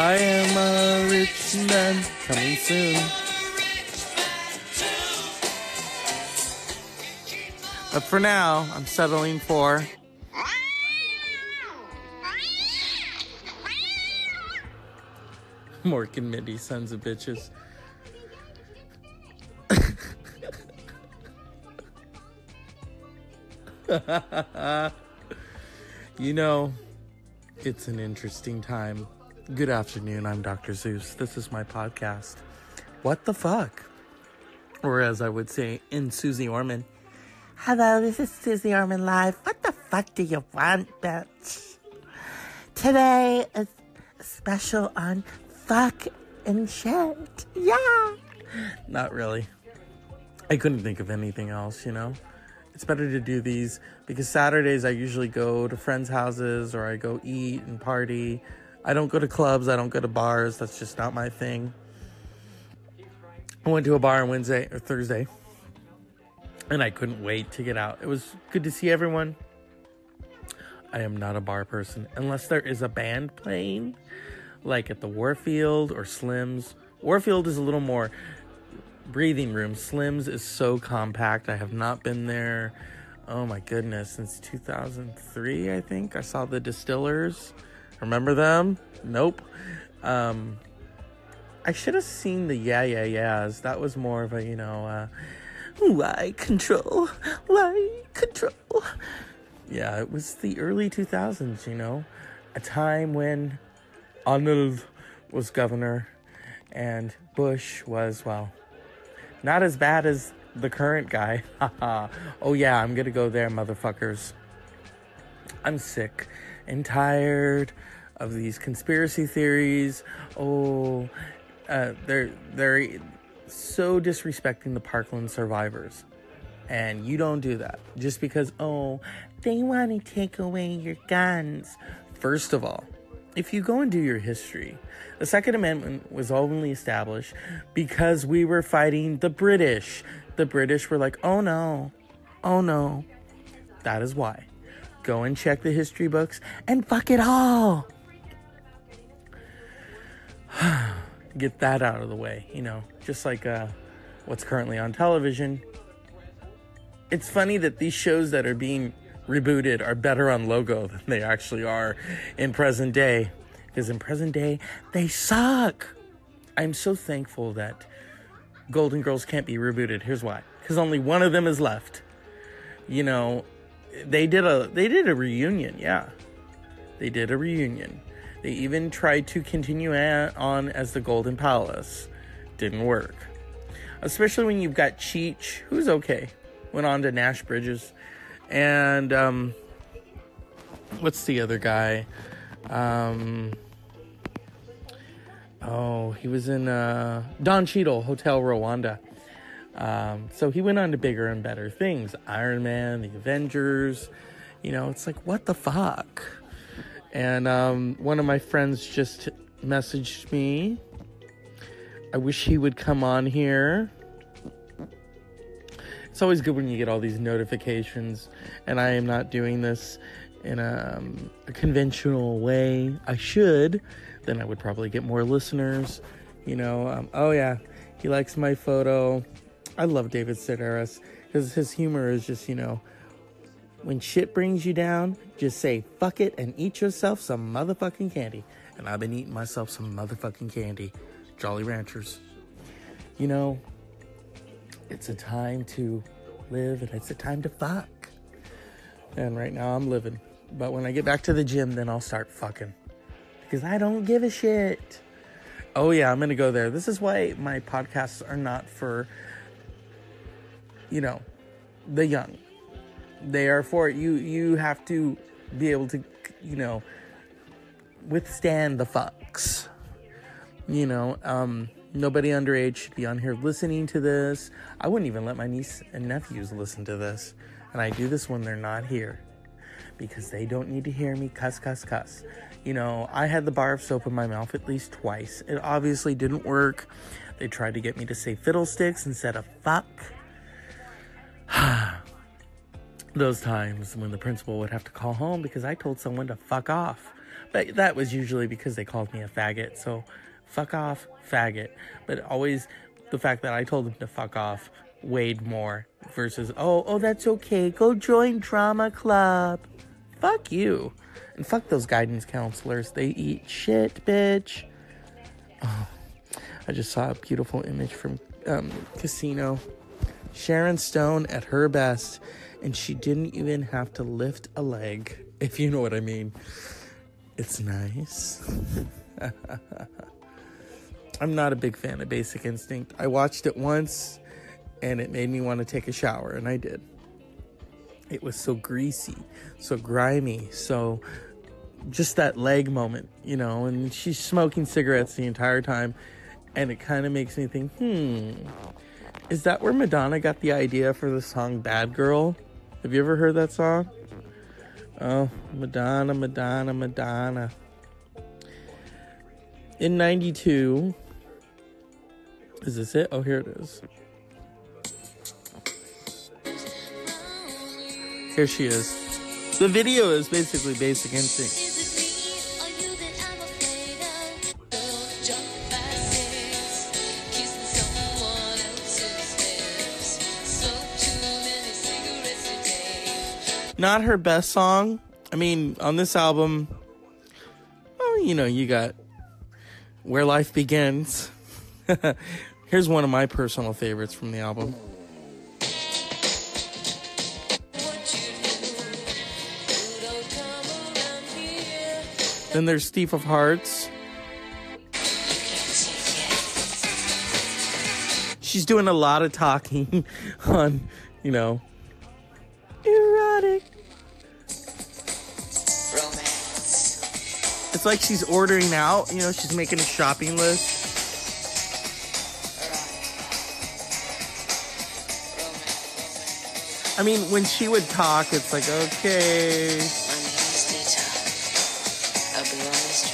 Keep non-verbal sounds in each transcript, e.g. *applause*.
I am a rich man coming soon. But for now, I'm settling for. Mork and Mindy, sons of bitches. *laughs* you know, it's an interesting time. Good afternoon, I'm Dr. Zeus. This is my podcast. What the fuck? Or as I would say in Susie Orman. Hello, this is Susie Orman Live. What the fuck do you want, bitch? Today is special on fuck and shit. Yeah. Not really. I couldn't think of anything else, you know? It's better to do these because Saturdays I usually go to friends' houses or I go eat and party. I don't go to clubs, I don't go to bars. That's just not my thing. I went to a bar on Wednesday or Thursday and I couldn't wait to get out. It was good to see everyone. I am not a bar person unless there is a band playing, like at the Warfield or Slims. Warfield is a little more breathing room. Slims is so compact. I have not been there. Oh my goodness, since 2003, I think. I saw the Distillers. Remember them? Nope. Um, I should have seen the Yeah Yeah Yeahs. That was more of a, you know, uh, Y Control? Y Control? Yeah, it was the early 2000s, you know, a time when Arnold was governor and Bush was, well, not as bad as the current guy. *laughs* oh, yeah, I'm gonna go there, motherfuckers. I'm sick and tired of these conspiracy theories. Oh, uh, they're they're so disrespecting the Parkland survivors, and you don't do that just because oh they want to take away your guns. First of all, if you go and do your history, the Second Amendment was only established because we were fighting the British. The British were like, oh no, oh no. That is why. Go and check the history books and fuck it all. *sighs* Get that out of the way, you know, just like uh, what's currently on television. It's funny that these shows that are being rebooted are better on Logo *laughs* than they actually are in present day. Because in present day, they suck. I'm so thankful that Golden Girls can't be rebooted. Here's why. Because only one of them is left. You know, they did a they did a reunion, yeah. They did a reunion. They even tried to continue on as the Golden Palace. Didn't work. Especially when you've got Cheech, who's okay. Went on to Nash Bridges. And um, what's the other guy? Um, oh, he was in uh, Don Cheadle, Hotel Rwanda. Um, so he went on to bigger and better things Iron Man, the Avengers. You know, it's like, what the fuck? And um, one of my friends just messaged me. I wish he would come on here. It's always good when you get all these notifications, and I am not doing this in a, um, a conventional way. I should, then I would probably get more listeners. You know, um, oh yeah, he likes my photo. I love David Sedaris because his humor is just, you know, when shit brings you down, just say fuck it and eat yourself some motherfucking candy. And I've been eating myself some motherfucking candy. Jolly Ranchers. You know, it's a time to live and it's a time to fuck. And right now I'm living. But when I get back to the gym, then I'll start fucking. Because I don't give a shit. Oh, yeah, I'm going to go there. This is why my podcasts are not for, you know, the young. They are for you. You have to be able to, you know, withstand the fucks. You know, um, nobody underage should be on here listening to this. I wouldn't even let my niece and nephews listen to this. And I do this when they're not here because they don't need to hear me cuss, cuss, cuss. You know, I had the bar of soap in my mouth at least twice. It obviously didn't work. They tried to get me to say fiddlesticks instead of fuck. *sighs* Those times when the principal would have to call home because I told someone to fuck off. But that was usually because they called me a faggot. So fuck off, faggot. But always the fact that I told them to fuck off weighed more versus, oh, oh, that's okay. Go join drama club. Fuck you. And fuck those guidance counselors. They eat shit, bitch. Oh, *sighs* I just saw a beautiful image from um, Casino. Sharon Stone at her best, and she didn't even have to lift a leg, *laughs* if you know what I mean. It's nice. *laughs* I'm not a big fan of Basic Instinct. I watched it once and it made me want to take a shower, and I did. It was so greasy, so grimy, so just that leg moment, you know, and she's smoking cigarettes the entire time, and it kind of makes me think, hmm, is that where Madonna got the idea for the song Bad Girl? Have you ever heard that song? Oh, Madonna, Madonna, Madonna. In 92, is this it? Oh, here it is. Here she is. The video is basically Basic Instinct. Not her best song. I mean, on this album, oh, you know, you got Where Life Begins. *laughs* Here's one of my personal favorites from the album. Then there's Thief of Hearts. She's doing a lot of talking *laughs* on, you know, It's like she's ordering out, you know, she's making a shopping list. I mean, when she would talk, it's like, okay.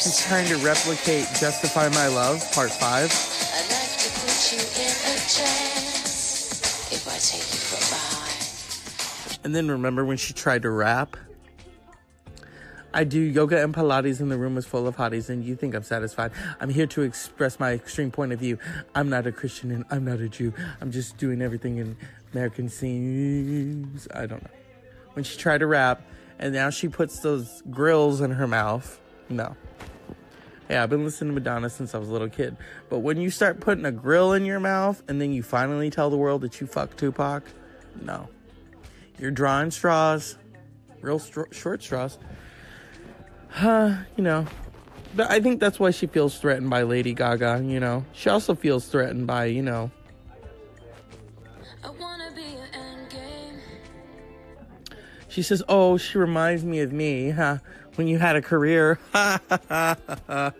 She's trying to replicate Justify My Love, Part 5. And then remember when she tried to rap? I do yoga and Pilates, and the room is full of hotties, and you think I'm satisfied. I'm here to express my extreme point of view. I'm not a Christian and I'm not a Jew. I'm just doing everything in American scenes. I don't know. When she tried to rap, and now she puts those grills in her mouth. No. Yeah, I've been listening to Madonna since I was a little kid. But when you start putting a grill in your mouth and then you finally tell the world that you fuck Tupac, no. You're drawing straws, real str- short straws. Huh, you know. But I think that's why she feels threatened by Lady Gaga, you know. She also feels threatened by, you know. She says, "Oh, she reminds me of me, huh? When you had a career." *laughs* huh?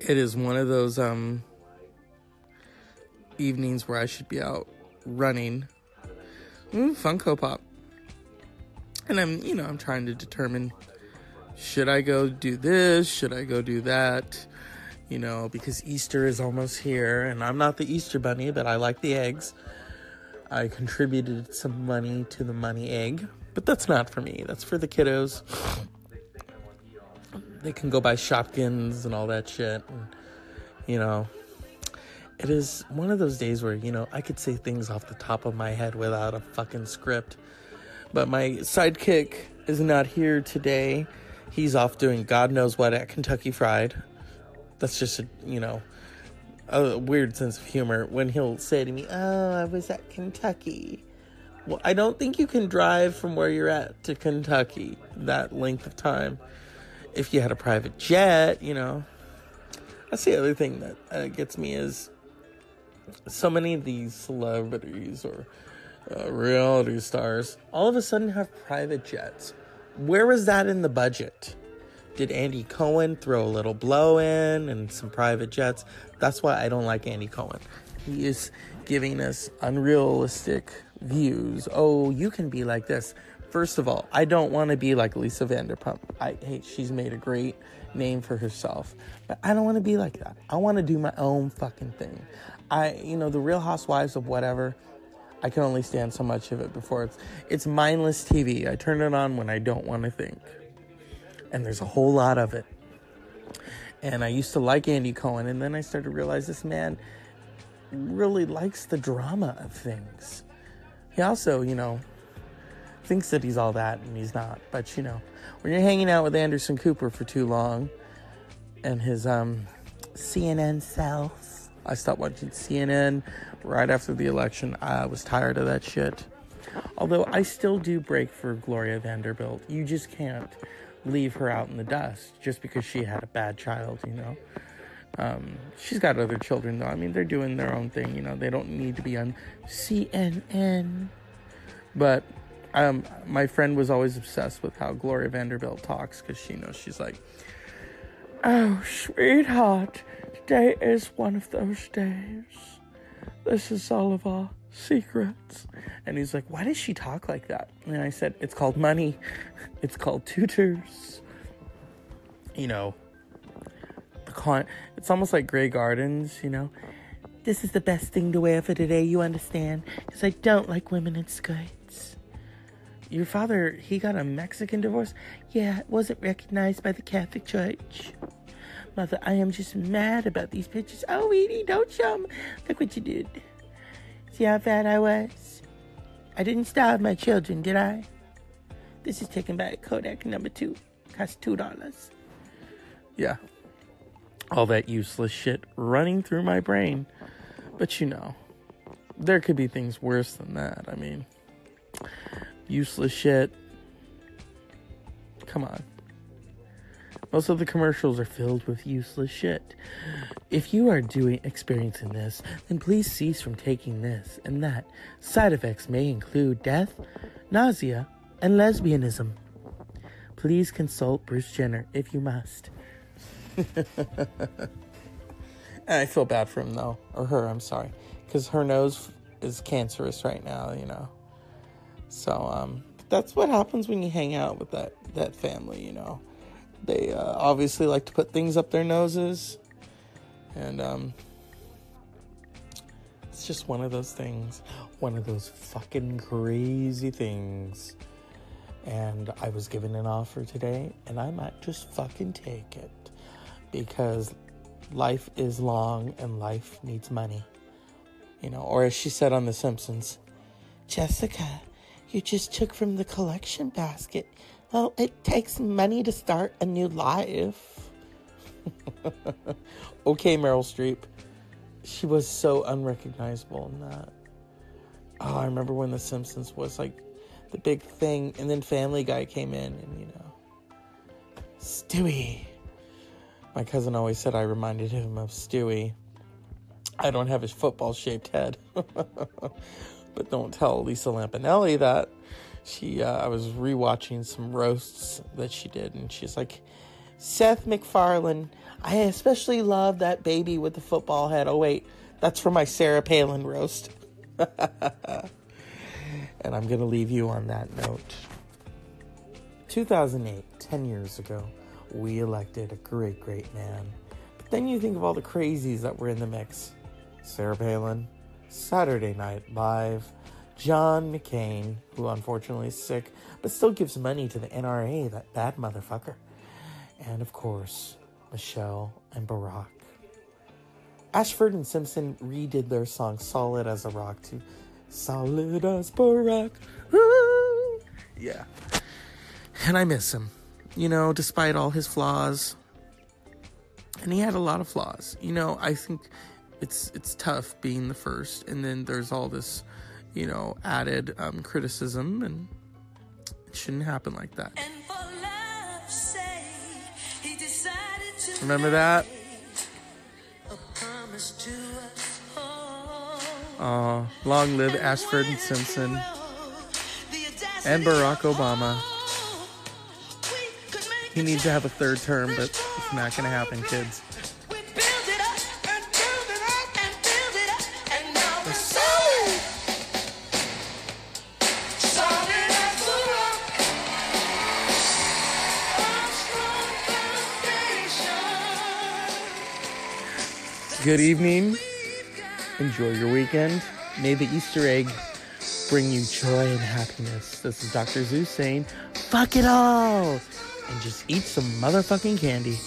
It is one of those um evenings where I should be out running. Mm, Funko Pop. And I'm, you know, I'm trying to determine should I go do this? Should I go do that? You know, because Easter is almost here, and I'm not the Easter bunny, but I like the eggs. I contributed some money to the money egg, but that's not for me. That's for the kiddos. They can go buy Shopkins and all that shit. And, you know, it is one of those days where, you know, I could say things off the top of my head without a fucking script. But my sidekick is not here today. He's off doing God knows what at Kentucky Fried. That's just a, you know, a weird sense of humor when he'll say to me, Oh, I was at Kentucky. Well, I don't think you can drive from where you're at to Kentucky that length of time. If you had a private jet, you know. That's the other thing that uh, gets me is so many of these celebrities or uh, reality stars all of a sudden have private jets. Where was that in the budget? Did Andy Cohen throw a little blow in and some private jets? That's why I don't like Andy Cohen. He is giving us unrealistic views. Oh, you can be like this. First of all, I don't want to be like Lisa Vanderpump. I hate she's made a great name for herself, but I don't want to be like that. I want to do my own fucking thing. I, you know, the Real Housewives of whatever. I can only stand so much of it before it's it's mindless TV. I turn it on when I don't want to think. and there's a whole lot of it. And I used to like Andy Cohen, and then I started to realize this man really likes the drama of things. He also, you know, thinks that he's all that, and he's not. But you know, when you're hanging out with Anderson Cooper for too long, and his um, CNN self, I stopped watching CNN right after the election. I was tired of that shit. Although I still do break for Gloria Vanderbilt. You just can't leave her out in the dust just because she had a bad child, you know. Um, she's got other children though. I mean, they're doing their own thing, you know. They don't need to be on CNN. But um, my friend was always obsessed with how Gloria Vanderbilt talks because she knows she's like, "Oh, sweetheart, today is one of those days. This is all of our secrets." And he's like, "Why does she talk like that?" And I said, "It's called money. It's called tutors. You know, the con. It's almost like Grey Gardens. You know." This is the best thing to wear for today, you understand? Because I don't like women in skirts. Your father, he got a Mexican divorce? Yeah, it wasn't recognized by the Catholic Church. Mother, I am just mad about these pictures. Oh, Edie, don't show 'em. Look what you did. See how fat I was? I didn't starve my children, did I? This is taken by Kodak number two. Cost two dollars. Yeah. All that useless shit running through my brain. But you know, there could be things worse than that. I mean, useless shit. Come on. Most of the commercials are filled with useless shit. If you are doing experiencing this, then please cease from taking this and that. Side effects may include death, nausea, and lesbianism. Please consult Bruce Jenner if you must. *laughs* I feel bad for him though, or her. I'm sorry, because her nose is cancerous right now. You know, so um, that's what happens when you hang out with that that family. You know, they uh, obviously like to put things up their noses, and um, it's just one of those things, one of those fucking crazy things. And I was given an offer today, and I might just fucking take it because life is long and life needs money. You know, or as she said on The Simpsons, Jessica, you just took from the collection basket. Well, it takes money to start a new life. *laughs* okay, Meryl Streep. She was so unrecognizable in that. Oh, I remember when The Simpsons was like the big thing, and then Family Guy came in, and you know, Stewie. My cousin always said I reminded him of Stewie. I don't have his football shaped head. *laughs* but don't tell Lisa Lampanelli that. She, uh, I was rewatching some roasts that she did, and she's like, Seth MacFarlane, I especially love that baby with the football head. Oh, wait, that's for my Sarah Palin roast. *laughs* and I'm to leave you on that note. 2008, 10 years ago, we elected a great, great man. But then you think of all the crazies that were in the mix Sarah Palin, Saturday Night Live, John McCain, who unfortunately is sick, but still gives money to the NRA, that bad motherfucker. And of course, Michelle and Barack. Ashford and Simpson redid their song Solid as a Rock to Solid as Barack. *laughs* Yeah. And I miss him. You know, despite all his flaws. And he had a lot of flaws. You know, I think it's it's tough being the first and then there's all this, you know, added um, criticism and it shouldn't happen like that. Sake, Remember that? Uh, long live Ashford and Simpson and Barack Obama. He needs to have a third term, but it's not going to happen, kids. Good evening. Enjoy your weekend. May the Easter egg bring you joy and happiness. This is Dr. Zeus saying, fuck it all. and just eat some motherfucking candy.